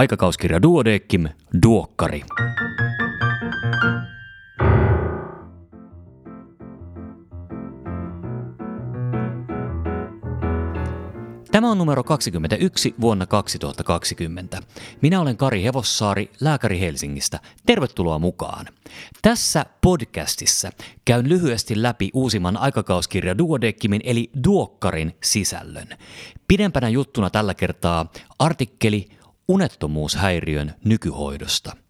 Aikakauskirja Duodeckim, Duokkari. Tämä on numero 21 vuonna 2020. Minä olen Kari Hevossaari, lääkäri Helsingistä. Tervetuloa mukaan. Tässä podcastissa käyn lyhyesti läpi uusimman aikakauskirja Duodeckimin eli Duokkarin sisällön. Pidempänä juttuna tällä kertaa artikkeli Unettomuushäiriön nykyhoidosta –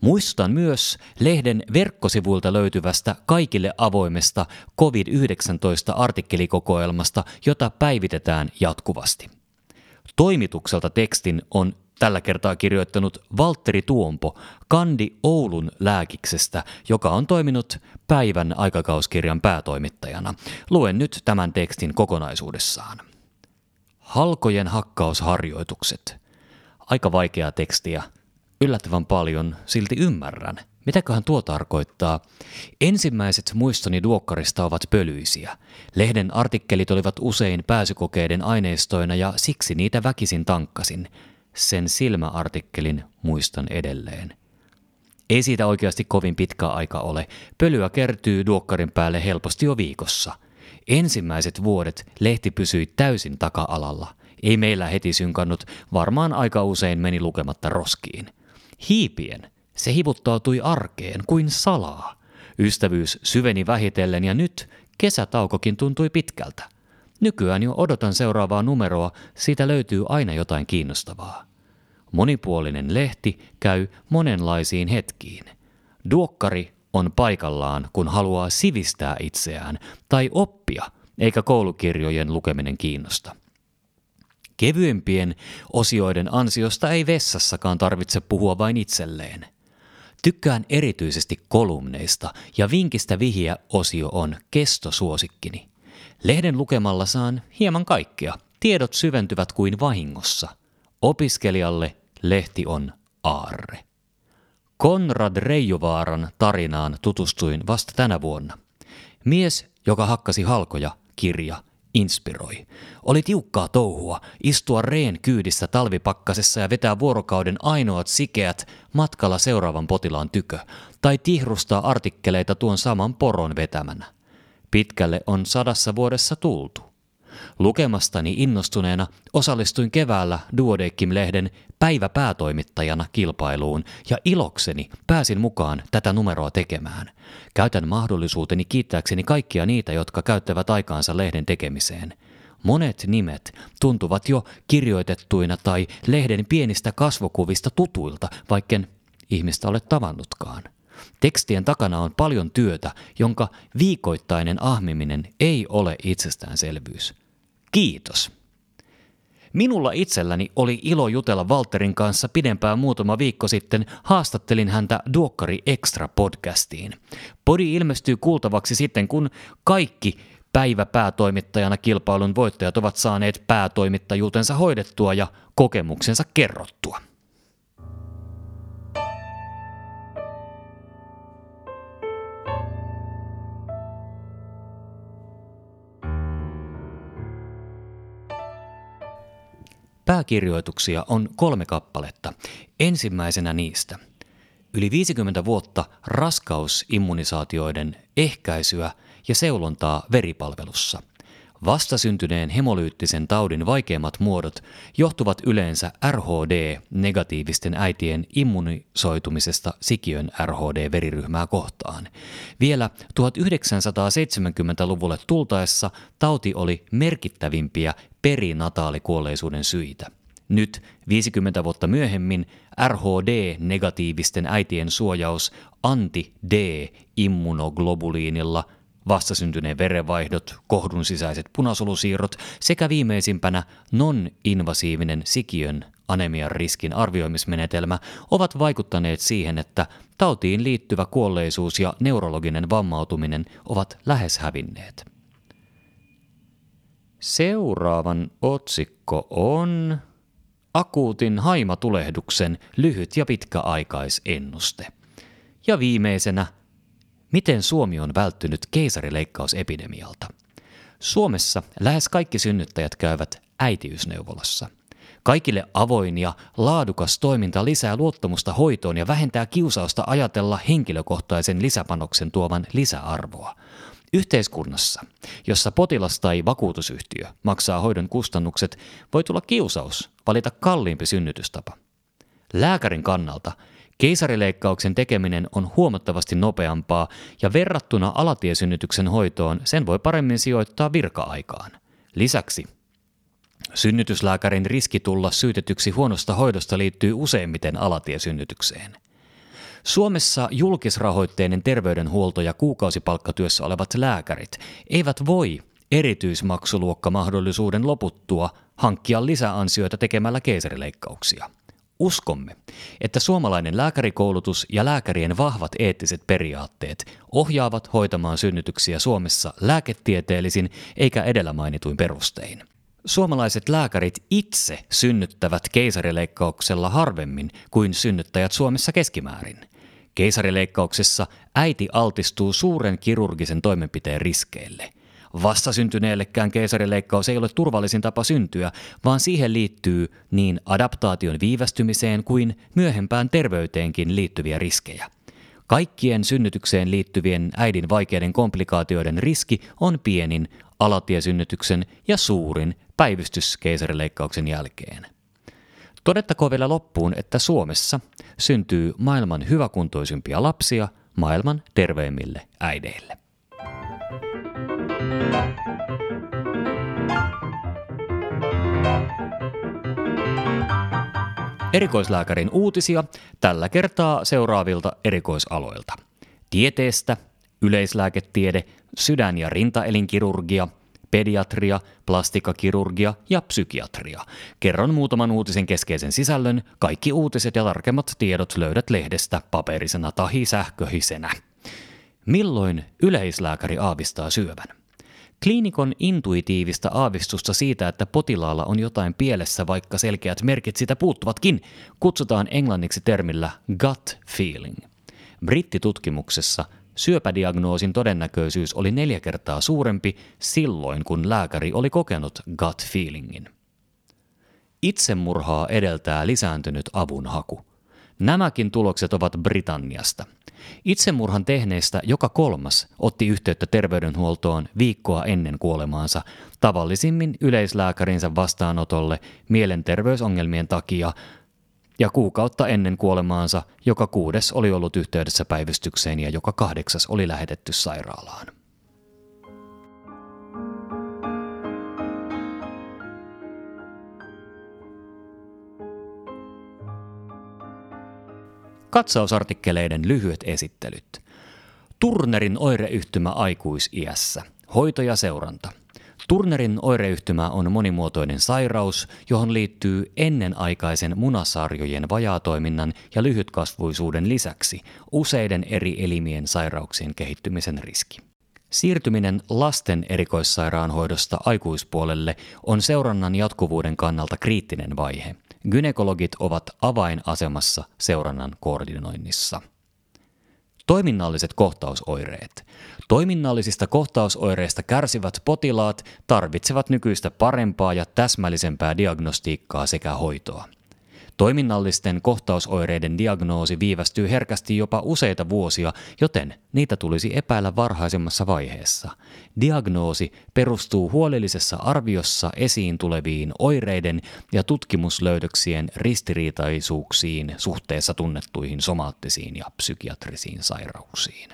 Muistutan myös lehden verkkosivuilta löytyvästä kaikille avoimesta COVID-19-artikkelikokoelmasta, jota päivitetään jatkuvasti. Toimitukselta tekstin on tällä kertaa kirjoittanut Valtteri Tuompo Kandi Oulun lääkiksestä, joka on toiminut päivän aikakauskirjan päätoimittajana. Luen nyt tämän tekstin kokonaisuudessaan. Halkojen hakkausharjoitukset. Aika vaikeaa tekstiä, yllättävän paljon, silti ymmärrän. Mitäköhän tuo tarkoittaa? Ensimmäiset muistoni duokkarista ovat pölyisiä. Lehden artikkelit olivat usein pääsykokeiden aineistoina ja siksi niitä väkisin tankkasin. Sen silmäartikkelin muistan edelleen. Ei siitä oikeasti kovin pitkä aika ole. Pölyä kertyy duokkarin päälle helposti jo viikossa. Ensimmäiset vuodet lehti pysyi täysin taka-alalla. Ei meillä heti synkannut, varmaan aika usein meni lukematta roskiin. Hiipien se hivuttautui arkeen kuin salaa. Ystävyys syveni vähitellen ja nyt kesätaukokin tuntui pitkältä. Nykyään jo odotan seuraavaa numeroa, siitä löytyy aina jotain kiinnostavaa. Monipuolinen lehti käy monenlaisiin hetkiin. Duokkari on paikallaan, kun haluaa sivistää itseään tai oppia, eikä koulukirjojen lukeminen kiinnosta. Kevyempien osioiden ansiosta ei vessassakaan tarvitse puhua vain itselleen. Tykkään erityisesti kolumneista ja vinkistä vihiä osio on kestosuosikkini. Lehden lukemalla saan hieman kaikkea. Tiedot syventyvät kuin vahingossa. Opiskelijalle lehti on aarre. Konrad Reijovaaran tarinaan tutustuin vasta tänä vuonna. Mies, joka hakkasi halkoja, kirja – inspiroi. Oli tiukkaa touhua istua reen kyydissä talvipakkasessa ja vetää vuorokauden ainoat sikeät matkalla seuraavan potilaan tykö, tai tihrustaa artikkeleita tuon saman poron vetämänä. Pitkälle on sadassa vuodessa tultu. Lukemastani innostuneena osallistuin keväällä Duodeckim-lehden päiväpäätoimittajana kilpailuun ja ilokseni pääsin mukaan tätä numeroa tekemään. Käytän mahdollisuuteni kiittääkseni kaikkia niitä, jotka käyttävät aikaansa lehden tekemiseen. Monet nimet tuntuvat jo kirjoitettuina tai lehden pienistä kasvokuvista tutuilta, vaikken ihmistä ole tavannutkaan. Tekstien takana on paljon työtä, jonka viikoittainen ahmiminen ei ole itsestäänselvyys. Kiitos. Minulla itselläni oli ilo jutella Walterin kanssa pidempään muutama viikko sitten. Haastattelin häntä Duokkari Extra podcastiin. Podi ilmestyy kuultavaksi sitten, kun kaikki päivä päätoimittajana kilpailun voittajat ovat saaneet päätoimittajuutensa hoidettua ja kokemuksensa kerrottua. Pääkirjoituksia on kolme kappaletta. Ensimmäisenä niistä. Yli 50 vuotta raskausimmunisaatioiden ehkäisyä ja seulontaa veripalvelussa – Vastasyntyneen hemolyyttisen taudin vaikeimmat muodot johtuvat yleensä RHD-negatiivisten äitien immunisoitumisesta sikiön RHD-veriryhmää kohtaan. Vielä 1970-luvulle tultaessa tauti oli merkittävimpiä perinataalikuolleisuuden syitä. Nyt 50 vuotta myöhemmin RHD-negatiivisten äitien suojaus anti-D-immunoglobuliinilla – vastasyntyneen verenvaihdot, kohdun sisäiset punasolusiirrot sekä viimeisimpänä non-invasiivinen sikiön anemian riskin arvioimismenetelmä ovat vaikuttaneet siihen, että tautiin liittyvä kuolleisuus ja neurologinen vammautuminen ovat lähes hävinneet. Seuraavan otsikko on akuutin haimatulehduksen lyhyt ja pitkäaikaisennuste. Ja viimeisenä Miten Suomi on välttynyt keisarileikkausepidemialta? Suomessa lähes kaikki synnyttäjät käyvät äitiysneuvolassa. Kaikille avoin ja laadukas toiminta lisää luottamusta hoitoon ja vähentää kiusausta ajatella henkilökohtaisen lisäpanoksen tuovan lisäarvoa. Yhteiskunnassa, jossa potilas tai vakuutusyhtiö maksaa hoidon kustannukset, voi tulla kiusaus valita kalliimpi synnytystapa. Lääkärin kannalta keisarileikkauksen tekeminen on huomattavasti nopeampaa ja verrattuna alatiesynnytyksen hoitoon sen voi paremmin sijoittaa virka-aikaan. Lisäksi synnytyslääkärin riski tulla syytetyksi huonosta hoidosta liittyy useimmiten alatiesynnytykseen. Suomessa julkisrahoitteinen terveydenhuolto ja kuukausipalkkatyössä olevat lääkärit eivät voi erityismaksuluokkamahdollisuuden loputtua hankkia lisäansioita tekemällä keisarileikkauksia. Uskomme, että suomalainen lääkärikoulutus ja lääkärien vahvat eettiset periaatteet ohjaavat hoitamaan synnytyksiä Suomessa lääketieteellisin eikä edellä mainituin perustein. Suomalaiset lääkärit itse synnyttävät keisarileikkauksella harvemmin kuin synnyttäjät Suomessa keskimäärin. Keisarileikkauksessa äiti altistuu suuren kirurgisen toimenpiteen riskeille. Vastasyntyneellekään keisarileikkaus ei ole turvallisin tapa syntyä, vaan siihen liittyy niin adaptaation viivästymiseen kuin myöhempään terveyteenkin liittyviä riskejä. Kaikkien synnytykseen liittyvien äidin vaikeiden komplikaatioiden riski on pienin alatiesynnytyksen ja suurin päivystyskeisarileikkauksen jälkeen. Todettakoon vielä loppuun, että Suomessa syntyy maailman hyväkuntoisimpia lapsia maailman terveimmille äideille. Erikoislääkärin uutisia tällä kertaa seuraavilta erikoisaloilta. Tieteestä, yleislääketiede, sydän- ja rintaelinkirurgia, pediatria, plastikakirurgia ja psykiatria. Kerron muutaman uutisen keskeisen sisällön. Kaikki uutiset ja tarkemmat tiedot löydät lehdestä paperisena tahi sähköisenä. Milloin yleislääkäri aavistaa syövän? Kliinikon intuitiivista aavistusta siitä, että potilaalla on jotain pielessä, vaikka selkeät merkit sitä puuttuvatkin, kutsutaan englanniksi termillä gut feeling. Brittitutkimuksessa syöpädiagnoosin todennäköisyys oli neljä kertaa suurempi silloin, kun lääkäri oli kokenut gut feelingin. Itsemurhaa edeltää lisääntynyt avunhaku. Nämäkin tulokset ovat Britanniasta. Itsemurhan tehneistä joka kolmas otti yhteyttä terveydenhuoltoon viikkoa ennen kuolemaansa, tavallisimmin yleislääkärinsä vastaanotolle mielenterveysongelmien takia, ja kuukautta ennen kuolemaansa joka kuudes oli ollut yhteydessä päivystykseen ja joka kahdeksas oli lähetetty sairaalaan. Katsausartikkeleiden lyhyet esittelyt. Turnerin oireyhtymä aikuisiässä. Hoito ja seuranta. Turnerin oireyhtymä on monimuotoinen sairaus, johon liittyy ennenaikaisen munasarjojen vajaatoiminnan ja lyhytkasvuisuuden lisäksi useiden eri elimien sairauksien kehittymisen riski. Siirtyminen lasten erikoissairaanhoidosta aikuispuolelle on seurannan jatkuvuuden kannalta kriittinen vaihe. Gynekologit ovat avainasemassa seurannan koordinoinnissa. Toiminnalliset kohtausoireet. Toiminnallisista kohtausoireista kärsivät potilaat tarvitsevat nykyistä parempaa ja täsmällisempää diagnostiikkaa sekä hoitoa. Toiminnallisten kohtausoireiden diagnoosi viivästyy herkästi jopa useita vuosia, joten niitä tulisi epäillä varhaisemmassa vaiheessa. Diagnoosi perustuu huolellisessa arviossa esiin tuleviin oireiden ja tutkimuslöydöksien ristiriitaisuuksiin suhteessa tunnettuihin somaattisiin ja psykiatrisiin sairauksiin.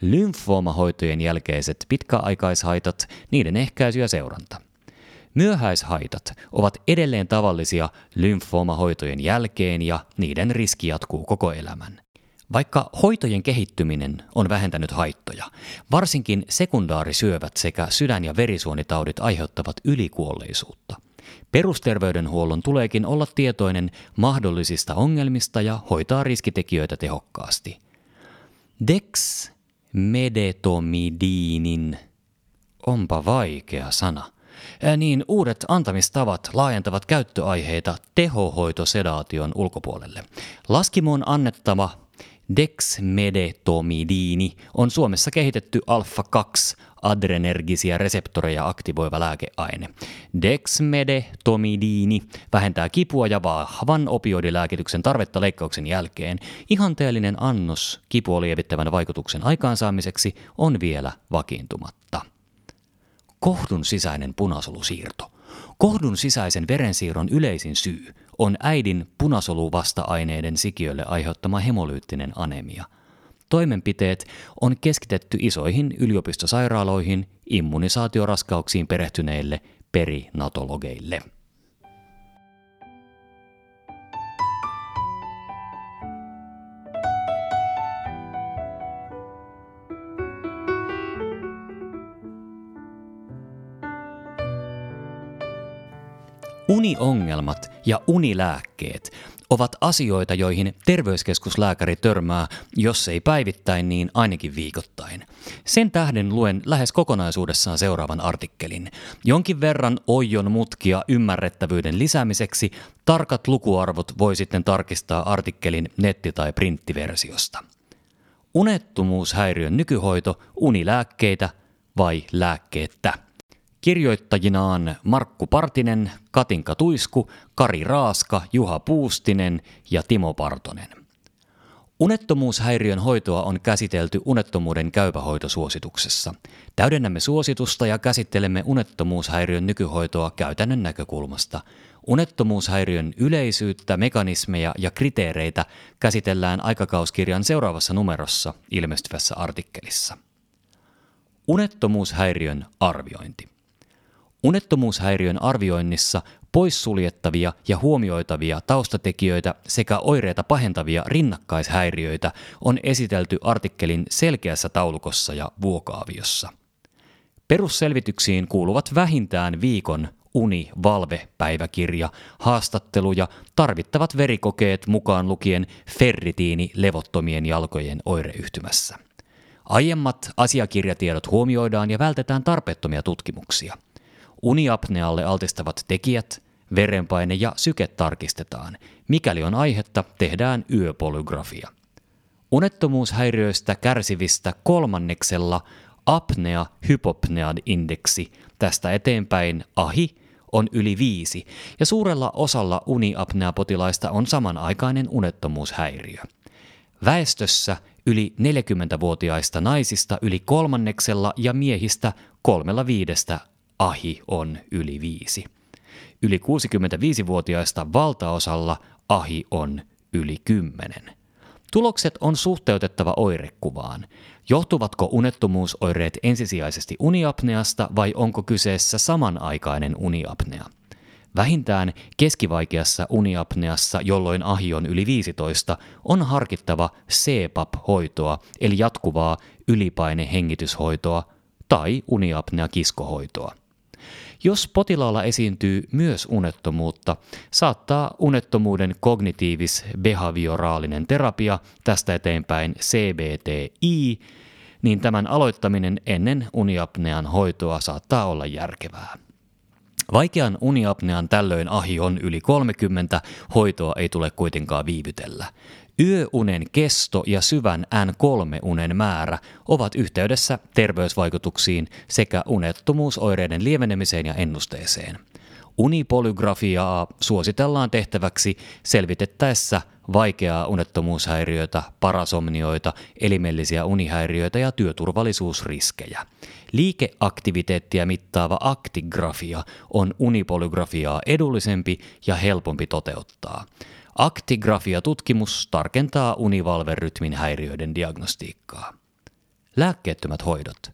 Lymfoomahoitojen jälkeiset pitkäaikaishaitat, niiden ehkäisy ja seuranta – Myöhäishaitat ovat edelleen tavallisia lymfoomahoitojen jälkeen ja niiden riski jatkuu koko elämän. Vaikka hoitojen kehittyminen on vähentänyt haittoja, varsinkin sekundaarisyövät sekä sydän- ja verisuonitaudit aiheuttavat ylikuolleisuutta. Perusterveydenhuollon tuleekin olla tietoinen mahdollisista ongelmista ja hoitaa riskitekijöitä tehokkaasti. Dex medetomidiinin onpa vaikea sana – niin uudet antamistavat laajentavat käyttöaiheita tehohoitosedaation ulkopuolelle. Laskimoon annettava Dexmedetomidiini on Suomessa kehitetty alfa-2 adrenergisiä reseptoreja aktivoiva lääkeaine. Dexmedetomidiini vähentää kipua ja vahvan opioidilääkityksen tarvetta leikkauksen jälkeen. Ihanteellinen annos kipua lievittävän vaikutuksen aikaansaamiseksi on vielä vakiintumatta. Kohdun sisäinen punasolusiirto. Kohdun sisäisen verensiirron yleisin syy on äidin punasoluvasta-aineiden sikiölle aiheuttama hemolyyttinen anemia. Toimenpiteet on keskitetty isoihin yliopistosairaaloihin immunisaatioraskauksiin perehtyneille perinatologeille. Uniongelmat ja unilääkkeet ovat asioita, joihin terveyskeskuslääkäri törmää, jos ei päivittäin, niin ainakin viikoittain. Sen tähden luen lähes kokonaisuudessaan seuraavan artikkelin. Jonkin verran oijon mutkia ymmärrettävyyden lisäämiseksi tarkat lukuarvot voi sitten tarkistaa artikkelin netti- tai printtiversiosta. Unettomuushäiriön nykyhoito, unilääkkeitä vai lääkkeettä? Kirjoittajinaan Markku Partinen, Katinka Tuisku, Kari Raaska, Juha Puustinen ja Timo Partonen. Unettomuushäiriön hoitoa on käsitelty unettomuuden käypähoitosuosituksessa. Täydennämme suositusta ja käsittelemme unettomuushäiriön nykyhoitoa käytännön näkökulmasta. Unettomuushäiriön yleisyyttä, mekanismeja ja kriteereitä käsitellään aikakauskirjan seuraavassa numerossa ilmestyvässä artikkelissa. Unettomuushäiriön arviointi. Unettomuushäiriön arvioinnissa poissuljettavia ja huomioitavia taustatekijöitä sekä oireita pahentavia rinnakkaishäiriöitä on esitelty artikkelin selkeässä taulukossa ja vuokaaviossa. Perusselvityksiin kuuluvat vähintään viikon uni, valve, päiväkirja, haastatteluja, tarvittavat verikokeet mukaan lukien ferritiini levottomien jalkojen oireyhtymässä. Aiemmat asiakirjatiedot huomioidaan ja vältetään tarpeettomia tutkimuksia – Uniapnealle altistavat tekijät, verenpaine ja syke tarkistetaan. Mikäli on aihetta, tehdään yöpolygrafia. Unettomuushäiriöistä kärsivistä kolmanneksella apnea-hypopnea-indeksi tästä eteenpäin ahi on yli viisi ja suurella osalla uniapnea-potilaista on samanaikainen unettomuushäiriö. Väestössä yli 40-vuotiaista naisista yli kolmanneksella ja miehistä kolmella viidestä ahi on yli viisi. Yli 65-vuotiaista valtaosalla ahi on yli 10. Tulokset on suhteutettava oirekuvaan. Johtuvatko unettomuusoireet ensisijaisesti uniapneasta vai onko kyseessä samanaikainen uniapnea? Vähintään keskivaikeassa uniapneassa, jolloin ahi on yli 15, on harkittava CPAP-hoitoa, eli jatkuvaa ylipainehengityshoitoa tai uniapnea-kiskohoitoa. Jos potilaalla esiintyy myös unettomuutta, saattaa unettomuuden kognitiivis-behavioraalinen terapia, tästä eteenpäin CBTI, niin tämän aloittaminen ennen uniapnean hoitoa saattaa olla järkevää. Vaikean uniapnean tällöin ahi on yli 30, hoitoa ei tule kuitenkaan viivytellä. Yöunen kesto ja syvän N3-unen määrä ovat yhteydessä terveysvaikutuksiin sekä unettomuusoireiden lievenemiseen ja ennusteeseen. Unipolygrafiaa suositellaan tehtäväksi selvitettäessä vaikeaa unettomuushäiriötä, parasomnioita, elimellisiä unihäiriöitä ja työturvallisuusriskejä. Liikeaktiviteettia mittaava aktigrafia on unipolygrafiaa edullisempi ja helpompi toteuttaa. Aktigrafia-tutkimus tarkentaa univalverytmin häiriöiden diagnostiikkaa. Lääkkeettömät hoidot.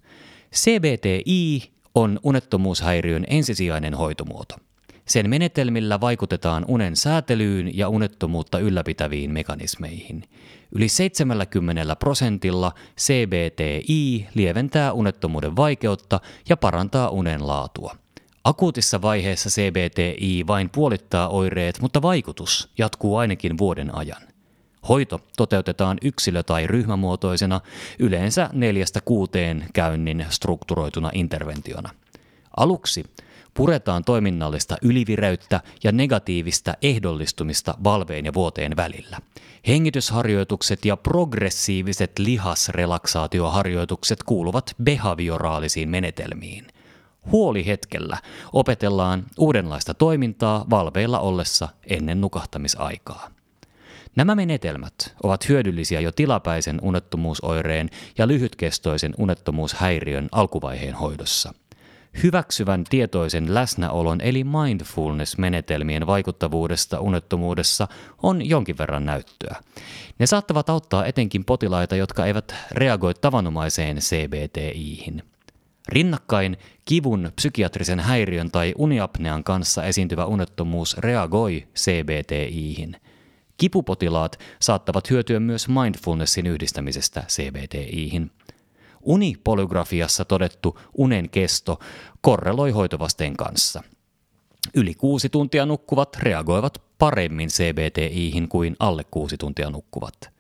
CBTI on unettomuushäiriön ensisijainen hoitomuoto. Sen menetelmillä vaikutetaan unen säätelyyn ja unettomuutta ylläpitäviin mekanismeihin. Yli 70 prosentilla CBTI lieventää unettomuuden vaikeutta ja parantaa unen laatua. Akuutissa vaiheessa CBTI vain puolittaa oireet, mutta vaikutus jatkuu ainakin vuoden ajan. Hoito toteutetaan yksilö- tai ryhmämuotoisena, yleensä neljästä kuuteen käynnin strukturoituna interventiona. Aluksi puretaan toiminnallista ylivireyttä ja negatiivista ehdollistumista valveen ja vuoteen välillä. Hengitysharjoitukset ja progressiiviset lihasrelaksaatioharjoitukset kuuluvat behavioraalisiin menetelmiin. Huolihetkellä opetellaan uudenlaista toimintaa valveilla ollessa ennen nukahtamisaikaa. Nämä menetelmät ovat hyödyllisiä jo tilapäisen unettomuusoireen ja lyhytkestoisen unettomuushäiriön alkuvaiheen hoidossa. Hyväksyvän tietoisen läsnäolon eli mindfulness-menetelmien vaikuttavuudesta unettomuudessa on jonkin verran näyttöä. Ne saattavat auttaa etenkin potilaita, jotka eivät reagoi tavanomaiseen CBTIhin – Rinnakkain kivun, psykiatrisen häiriön tai uniapnean kanssa esiintyvä unettomuus reagoi CBTIhin. Kipupotilaat saattavat hyötyä myös mindfulnessin yhdistämisestä CBTIhin. Unipolygrafiassa todettu unen kesto korreloi hoitovasteen kanssa. Yli kuusi tuntia nukkuvat reagoivat paremmin CBTIhin kuin alle kuusi tuntia nukkuvat –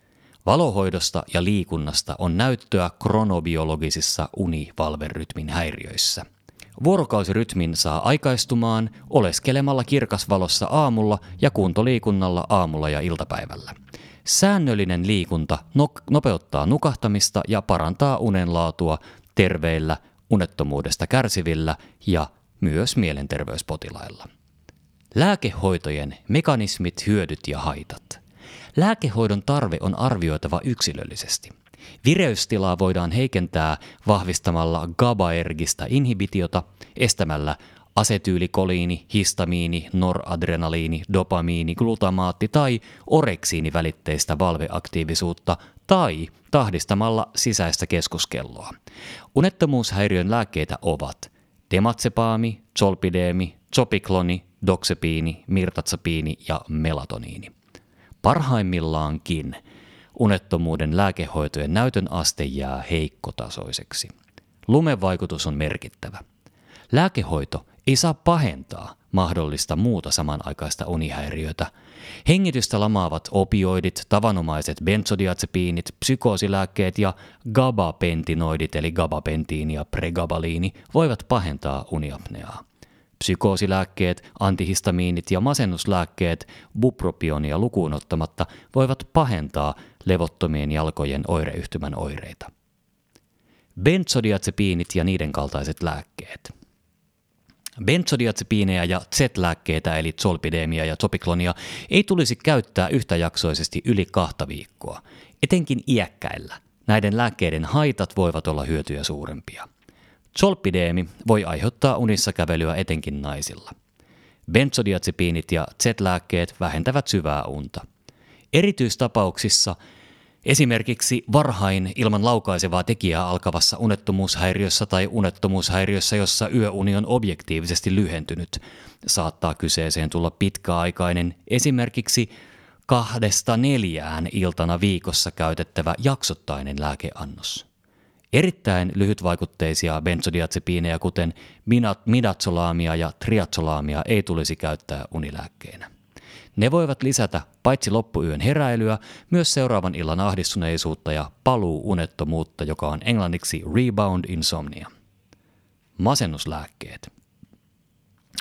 Valohoidosta ja liikunnasta on näyttöä kronobiologisissa univalverytmin häiriöissä. Vuorokausirytmin saa aikaistumaan oleskelemalla kirkasvalossa aamulla ja kuntoliikunnalla aamulla ja iltapäivällä. Säännöllinen liikunta nopeuttaa nukahtamista ja parantaa unenlaatua terveillä, unettomuudesta kärsivillä ja myös mielenterveyspotilailla. Lääkehoitojen mekanismit, hyödyt ja haitat – Lääkehoidon tarve on arvioitava yksilöllisesti. Vireystilaa voidaan heikentää vahvistamalla GABAergistä inhibitiota, estämällä asetyylikoliini, histamiini, noradrenaliini, dopamiini, glutamaatti tai oreksiinivälitteistä valveaktiivisuutta tai tahdistamalla sisäistä keskuskelloa. Unettomuushäiriön lääkkeitä ovat tematsepaami, zolpideemi, zopikloni, doksepiini, mirtatsapiini ja melatoniini. Parhaimmillaankin unettomuuden lääkehoitojen näytön aste jää heikkotasoiseksi. Lumen vaikutus on merkittävä. Lääkehoito ei saa pahentaa mahdollista muuta samanaikaista unihäiriötä. Hengitystä lamaavat opioidit, tavanomaiset benzodiazepiinit, psykoosilääkkeet ja gabapentinoidit eli gabapentiini ja pregabaliini voivat pahentaa uniapneaa. Psykoosilääkkeet, antihistamiinit ja masennuslääkkeet bupropionia lukuun ottamatta voivat pahentaa levottomien jalkojen oireyhtymän oireita. Benzodiazepiinit ja niiden kaltaiset lääkkeet. Benzodiazepiineja ja Z-lääkkeitä eli zolpidemia ja zopiklonia ei tulisi käyttää yhtäjaksoisesti yli kahta viikkoa, etenkin iäkkäillä. Näiden lääkkeiden haitat voivat olla hyötyjä suurempia. Zolpideemi voi aiheuttaa unissa kävelyä etenkin naisilla. Benzodiazepiinit ja Z-lääkkeet vähentävät syvää unta. Erityistapauksissa Esimerkiksi varhain ilman laukaisevaa tekijää alkavassa unettomuushäiriössä tai unettomuushäiriössä, jossa yöuni on objektiivisesti lyhentynyt, saattaa kyseeseen tulla pitkäaikainen, esimerkiksi kahdesta neljään iltana viikossa käytettävä jaksottainen lääkeannos. Erittäin lyhytvaikutteisia benzodiazepiineja, kuten midatsolaamia ja triatsolaamia, ei tulisi käyttää unilääkkeenä. Ne voivat lisätä paitsi loppuyön heräilyä, myös seuraavan illan ahdistuneisuutta ja paluu-unettomuutta, joka on englanniksi rebound insomnia. Masennuslääkkeet.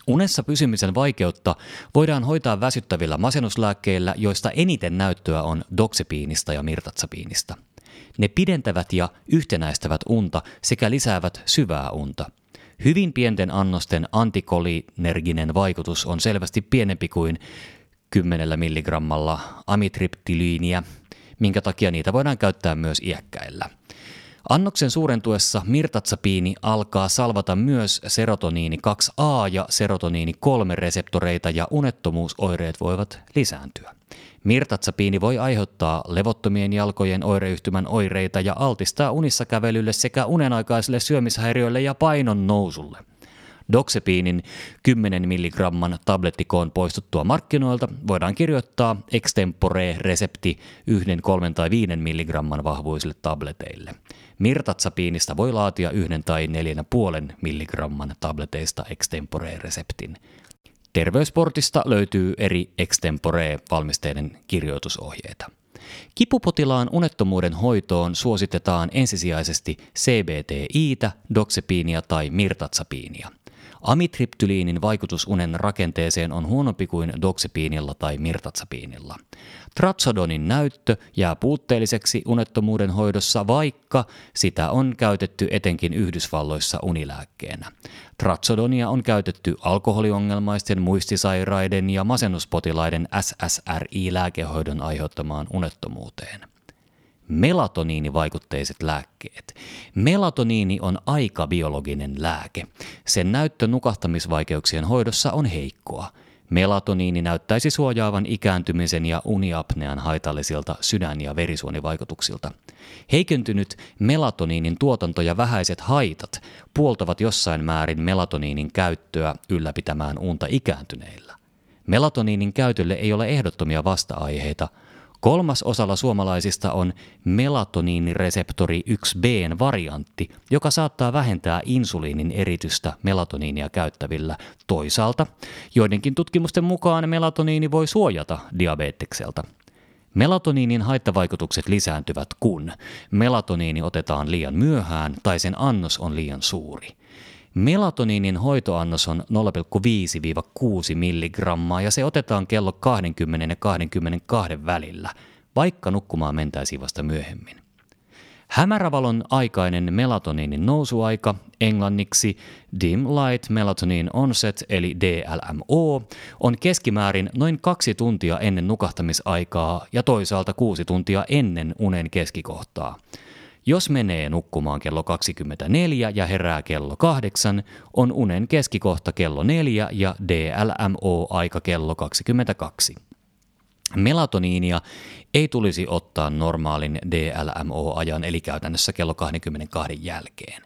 Unessa pysymisen vaikeutta voidaan hoitaa väsyttävillä masennuslääkkeillä, joista eniten näyttöä on doksepiinista ja mirtatsapiinista – ne pidentävät ja yhtenäistävät unta sekä lisäävät syvää unta. Hyvin pienten annosten antikolinerginen vaikutus on selvästi pienempi kuin 10 milligrammalla amitriptylyyniä, minkä takia niitä voidaan käyttää myös iäkkäillä. Annoksen suurentuessa mirtatsapiini alkaa salvata myös serotoniini 2A ja serotoniini 3 reseptoreita ja unettomuusoireet voivat lisääntyä. Mirtatsapiini voi aiheuttaa levottomien jalkojen oireyhtymän oireita ja altistaa unissa kävelylle sekä unenaikaisille syömishäiriöille ja painon nousulle. Doxepiinin 10 mg tablettikoon poistuttua markkinoilta voidaan kirjoittaa extempore-resepti 1, 3 tai 5 mg vahvuisille tableteille. Mirtatsapiinista voi laatia 1 tai 4,5 mg tableteista extempore-reseptin. Terveysportista löytyy eri extempore-valmisteiden kirjoitusohjeita. Kipupotilaan unettomuuden hoitoon suositetaan ensisijaisesti CBT-iitä, doksepiinia tai mirtatsapiinia. Amitriptyliinin vaikutus unen rakenteeseen on huonompi kuin doksepiinilla tai mirtatsapiinilla. Tratsodonin näyttö jää puutteelliseksi unettomuuden hoidossa, vaikka sitä on käytetty etenkin Yhdysvalloissa unilääkkeenä. Tratsodonia on käytetty alkoholiongelmaisten, muistisairaiden ja masennuspotilaiden SSRI-lääkehoidon aiheuttamaan unettomuuteen. Melatoniinivaikutteiset lääkkeet. Melatoniini on aikabiologinen lääke. Sen näyttö nukahtamisvaikeuksien hoidossa on heikkoa. Melatoniini näyttäisi suojaavan ikääntymisen ja uniapnean haitallisilta sydän- ja verisuonivaikutuksilta. Heikentynyt melatoniinin tuotanto ja vähäiset haitat puoltavat jossain määrin melatoniinin käyttöä ylläpitämään unta ikääntyneillä. Melatoniinin käytölle ei ole ehdottomia vasta-aiheita – Kolmas osalla suomalaisista on melatoniinireseptori 1Bn variantti, joka saattaa vähentää insuliinin eritystä melatoniinia käyttävillä. Toisaalta joidenkin tutkimusten mukaan melatoniini voi suojata diabetekselta. Melatoniinin haittavaikutukset lisääntyvät, kun melatoniini otetaan liian myöhään tai sen annos on liian suuri – Melatoniinin hoitoannos on 0,5-6 milligrammaa ja se otetaan kello 20 ja 22 välillä, vaikka nukkumaan mentäisiin vasta myöhemmin. Hämärävalon aikainen melatoniinin nousuaika, englanniksi Dim Light Melatonin Onset eli DLMO, on keskimäärin noin kaksi tuntia ennen nukahtamisaikaa ja toisaalta kuusi tuntia ennen unen keskikohtaa – jos menee nukkumaan kello 24 ja herää kello 8, on unen keskikohta kello 4 ja DLMO-aika kello 22. Melatoniinia ei tulisi ottaa normaalin DLMO-ajan eli käytännössä kello 22 jälkeen.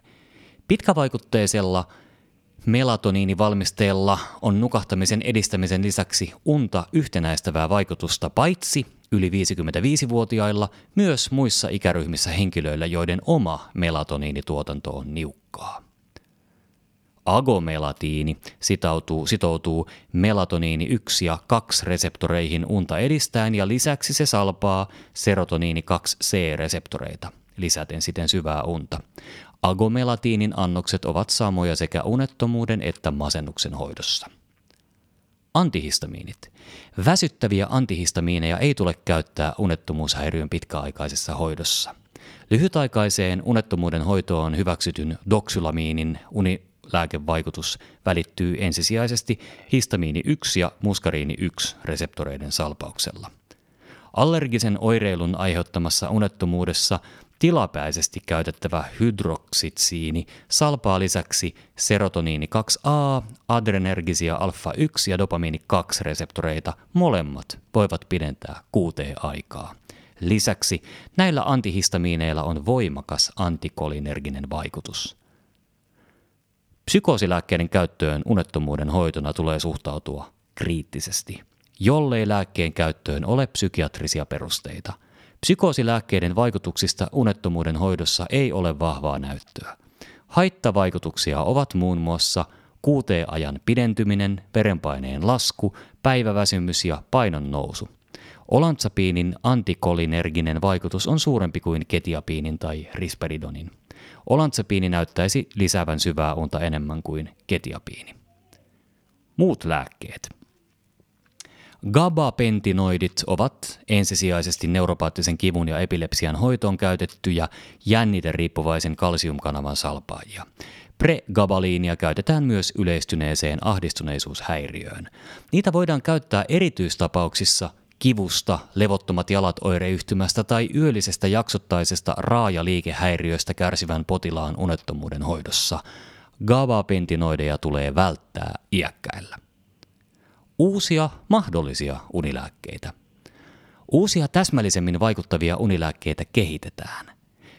Pitkävaikutteisella melatoniinivalmisteella on nukahtamisen edistämisen lisäksi unta yhtenäistävää vaikutusta paitsi yli 55-vuotiailla, myös muissa ikäryhmissä henkilöillä, joiden oma melatoniinituotanto on niukkaa. Agomelatiini sitoutuu, sitoutuu melatoniini 1 ja 2 reseptoreihin unta edistäen ja lisäksi se salpaa serotoniini 2C-reseptoreita, lisäten siten syvää unta. Agomelatiinin annokset ovat samoja sekä unettomuuden että masennuksen hoidossa. Antihistamiinit. Väsyttäviä antihistamiineja ei tule käyttää unettomuushäiriön pitkäaikaisessa hoidossa. Lyhytaikaiseen unettomuuden hoitoon hyväksytyn doksylamiinin unilääkevaikutus välittyy ensisijaisesti histamiini 1 ja muskariini 1 reseptoreiden salpauksella. Allergisen oireilun aiheuttamassa unettomuudessa tilapäisesti käytettävä hydroksitsiini salpaa lisäksi serotoniini 2A, adrenergisia alfa-1 ja dopamiini 2 reseptoreita. Molemmat voivat pidentää QT-aikaa. Lisäksi näillä antihistamiineilla on voimakas antikolinerginen vaikutus. Psykoosilääkkeiden käyttöön unettomuuden hoitona tulee suhtautua kriittisesti, jollei lääkkeen käyttöön ole psykiatrisia perusteita – Psykoosilääkkeiden vaikutuksista unettomuuden hoidossa ei ole vahvaa näyttöä. Haittavaikutuksia ovat muun muassa QT-ajan pidentyminen, verenpaineen lasku, päiväväsymys ja painon nousu. Olantsapiinin antikolinerginen vaikutus on suurempi kuin ketiapiinin tai risperidonin. Olantsapiini näyttäisi lisäävän syvää unta enemmän kuin ketiapiini. Muut lääkkeet – Gabapentinoidit ovat ensisijaisesti neuropaattisen kivun ja epilepsian hoitoon käytettyjä jännite-riippuvaisen kalsiumkanavan salpaajia. Pregabaliinia käytetään myös yleistyneeseen ahdistuneisuushäiriöön. Niitä voidaan käyttää erityistapauksissa kivusta, levottomat jalat oireyhtymästä tai yöllisestä jaksottaisesta raajaliikehäiriöstä kärsivän potilaan unettomuuden hoidossa. Gabapentinoideja tulee välttää iäkkäillä uusia mahdollisia unilääkkeitä. Uusia täsmällisemmin vaikuttavia unilääkkeitä kehitetään.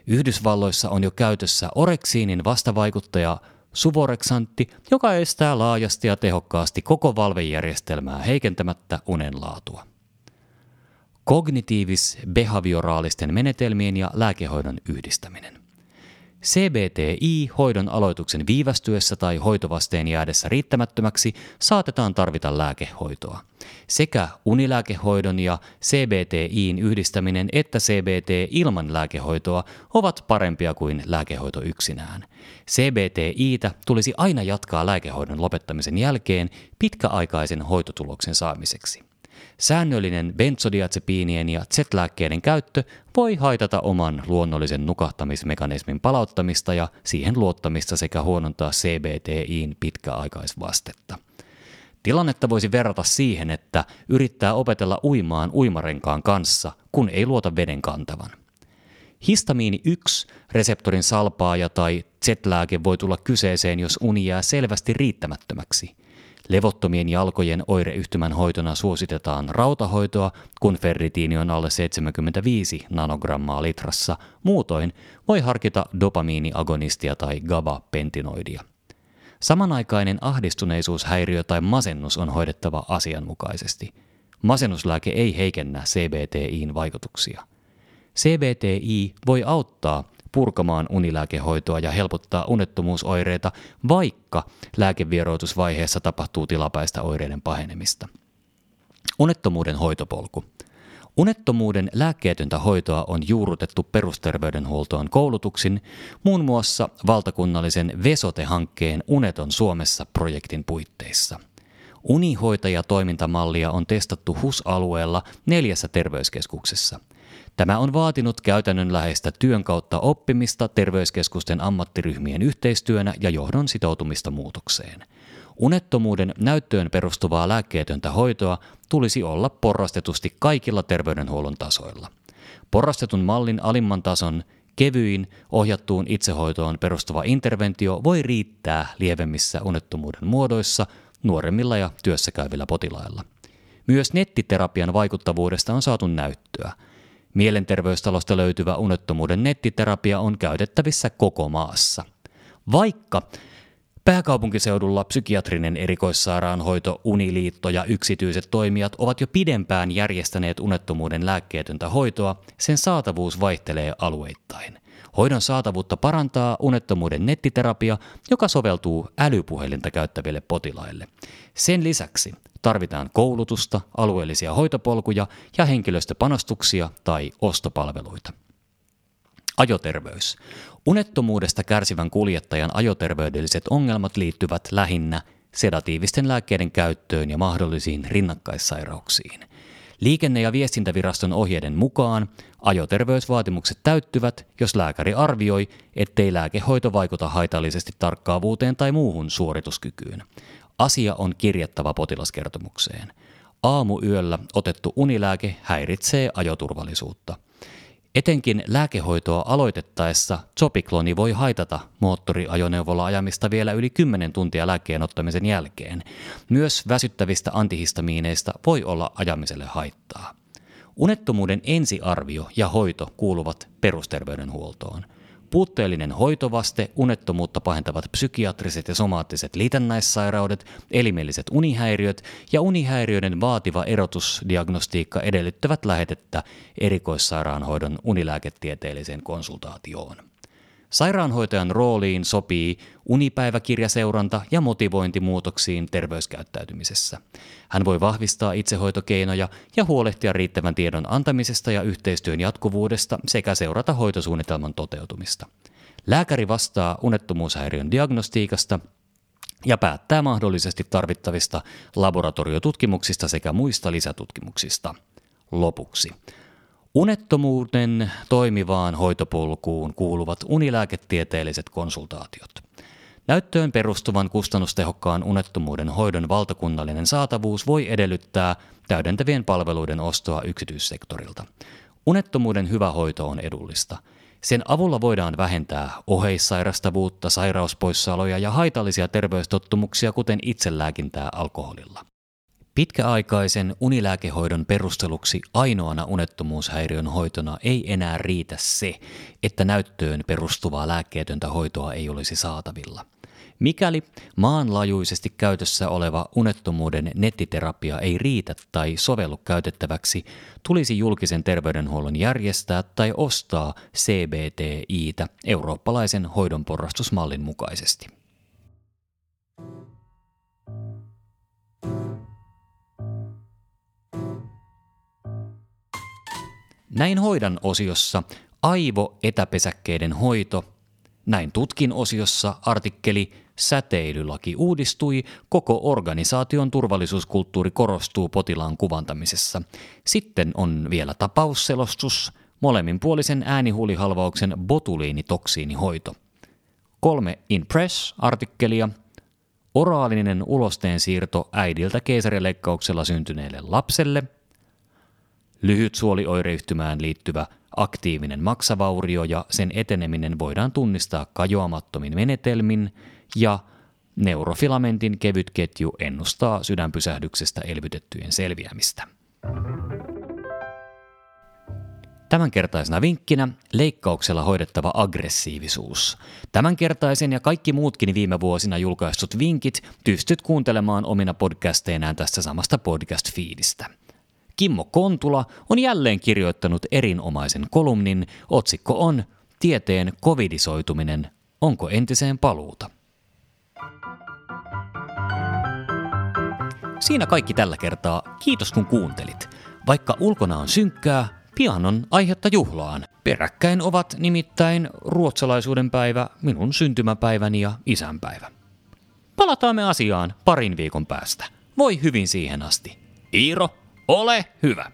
Yhdysvalloissa on jo käytössä oreksiinin vastavaikuttaja suvoreksantti, joka estää laajasti ja tehokkaasti koko valvejärjestelmää heikentämättä unen laatua. Kognitiivis-behavioraalisten menetelmien ja lääkehoidon yhdistäminen. CBTI-hoidon aloituksen viivästyessä tai hoitovasteen jäädessä riittämättömäksi saatetaan tarvita lääkehoitoa. Sekä unilääkehoidon ja CBTIin yhdistäminen että CBT ilman lääkehoitoa ovat parempia kuin lääkehoito yksinään. CBTItä tulisi aina jatkaa lääkehoidon lopettamisen jälkeen pitkäaikaisen hoitotuloksen saamiseksi. Säännöllinen benzodiazepiinien ja Z-lääkkeiden käyttö voi haitata oman luonnollisen nukahtamismekanismin palauttamista ja siihen luottamista sekä huonontaa CBTIin pitkäaikaisvastetta. Tilannetta voisi verrata siihen, että yrittää opetella uimaan uimarenkaan kanssa, kun ei luota veden kantavan. Histamiini 1 reseptorin salpaaja tai Z-lääke voi tulla kyseeseen, jos uni jää selvästi riittämättömäksi – Levottomien jalkojen oireyhtymän hoitona suositetaan rautahoitoa, kun ferritiini on alle 75 nanogrammaa litrassa. Muutoin voi harkita dopamiiniagonistia tai GABA-pentinoidia. Samanaikainen ahdistuneisuushäiriö tai masennus on hoidettava asianmukaisesti. Masennuslääke ei heikennä CBTIin vaikutuksia. CBTI voi auttaa purkamaan unilääkehoitoa ja helpottaa unettomuusoireita, vaikka lääkevieroitusvaiheessa tapahtuu tilapäistä oireiden pahenemista. Unettomuuden hoitopolku. Unettomuuden lääkkeetöntä hoitoa on juurrutettu perusterveydenhuoltoon koulutuksin, muun muassa valtakunnallisen Vesote-hankkeen Uneton Suomessa projektin puitteissa. Unihoitajatoimintamallia on testattu HUS-alueella neljässä terveyskeskuksessa – Tämä on vaatinut käytännönläheistä työn kautta oppimista terveyskeskusten ammattiryhmien yhteistyönä ja johdon sitoutumista muutokseen. Unettomuuden näyttöön perustuvaa lääkkeetöntä hoitoa tulisi olla porrastetusti kaikilla terveydenhuollon tasoilla. Porrastetun mallin alimman tason kevyin ohjattuun itsehoitoon perustuva interventio voi riittää lievemmissä unettomuuden muodoissa nuoremmilla ja työssäkäyvillä potilailla. Myös nettiterapian vaikuttavuudesta on saatu näyttöä – Mielenterveystalosta löytyvä unettomuuden nettiterapia on käytettävissä koko maassa. Vaikka Pääkaupunkiseudulla psykiatrinen erikoissairaanhoito, Uniliitto ja yksityiset toimijat ovat jo pidempään järjestäneet unettomuuden lääkkeetöntä hoitoa, sen saatavuus vaihtelee alueittain. Hoidon saatavuutta parantaa unettomuuden nettiterapia, joka soveltuu älypuhelinta käyttäville potilaille. Sen lisäksi tarvitaan koulutusta, alueellisia hoitopolkuja ja henkilöstöpanostuksia tai ostopalveluita. Ajoterveys. Unettomuudesta kärsivän kuljettajan ajoterveydelliset ongelmat liittyvät lähinnä sedatiivisten lääkkeiden käyttöön ja mahdollisiin rinnakkaissairauksiin. Liikenne- ja viestintäviraston ohjeiden mukaan ajoterveysvaatimukset täyttyvät, jos lääkäri arvioi, ettei lääkehoito vaikuta haitallisesti tarkkaavuuteen tai muuhun suorituskykyyn. Asia on kirjattava potilaskertomukseen. Aamuyöllä otettu unilääke häiritsee ajoturvallisuutta. Etenkin lääkehoitoa aloitettaessa zopikloni voi haitata moottoriajoneuvolla ajamista vielä yli 10 tuntia lääkkeen ottamisen jälkeen. Myös väsyttävistä antihistamiineista voi olla ajamiselle haittaa. Unettomuuden ensiarvio ja hoito kuuluvat perusterveydenhuoltoon – Puutteellinen hoitovaste, unettomuutta pahentavat psykiatriset ja somaattiset liitännäissairaudet, elimelliset unihäiriöt ja unihäiriöiden vaativa erotusdiagnostiikka edellyttävät lähetettä erikoissairaanhoidon unilääketieteelliseen konsultaatioon. Sairaanhoitajan rooliin sopii unipäiväkirjaseuranta ja motivointimuutoksiin terveyskäyttäytymisessä. Hän voi vahvistaa itsehoitokeinoja ja huolehtia riittävän tiedon antamisesta ja yhteistyön jatkuvuudesta sekä seurata hoitosuunnitelman toteutumista. Lääkäri vastaa unettomuushäiriön diagnostiikasta ja päättää mahdollisesti tarvittavista laboratoriotutkimuksista sekä muista lisätutkimuksista. Lopuksi. Unettomuuden toimivaan hoitopolkuun kuuluvat unilääketieteelliset konsultaatiot. Näyttöön perustuvan kustannustehokkaan unettomuuden hoidon valtakunnallinen saatavuus voi edellyttää täydentävien palveluiden ostoa yksityissektorilta. Unettomuuden hyvä hoito on edullista. Sen avulla voidaan vähentää oheissairastavuutta, sairauspoissaoloja ja haitallisia terveystottumuksia, kuten itselääkintää alkoholilla. Pitkäaikaisen unilääkehoidon perusteluksi ainoana unettomuushäiriön hoitona ei enää riitä se, että näyttöön perustuvaa lääkkeetöntä hoitoa ei olisi saatavilla. Mikäli maanlaajuisesti käytössä oleva unettomuuden nettiterapia ei riitä tai sovellu käytettäväksi, tulisi julkisen terveydenhuollon järjestää tai ostaa CBTItä eurooppalaisen hoidonporrastusmallin mukaisesti. Näin hoidan osiossa aivoetäpesäkkeiden hoito. Näin tutkin osiossa artikkeli Säteilylaki uudistui, koko organisaation turvallisuuskulttuuri korostuu potilaan kuvantamisessa. Sitten on vielä tapausselostus, molemminpuolisen äänihuulihalvauksen botuliinitoksiinihoito. Kolme Impress-artikkelia, oraalinen ulosteen siirto äidiltä keisarileikkauksella syntyneelle lapselle – Lyhyt suolioireyhtymään liittyvä aktiivinen maksavaurio ja sen eteneminen voidaan tunnistaa kajoamattomin menetelmin ja neurofilamentin kevyt ketju ennustaa sydänpysähdyksestä elvytettyjen selviämistä. Tämänkertaisena vinkkinä leikkauksella hoidettava aggressiivisuus. Tämänkertaisen ja kaikki muutkin viime vuosina julkaistut vinkit pystyt kuuntelemaan omina podcasteinaan tästä samasta podcast-fiidistä. Kimmo Kontula on jälleen kirjoittanut erinomaisen kolumnin. Otsikko on Tieteen covidisoituminen. Onko entiseen paluuta? Siinä kaikki tällä kertaa. Kiitos kun kuuntelit. Vaikka ulkona on synkkää, pian on aihetta juhlaan. Peräkkäin ovat nimittäin ruotsalaisuuden päivä, minun syntymäpäiväni ja isänpäivä. Palataan me asiaan parin viikon päästä. Voi hyvin siihen asti. Iiro ole hyvä.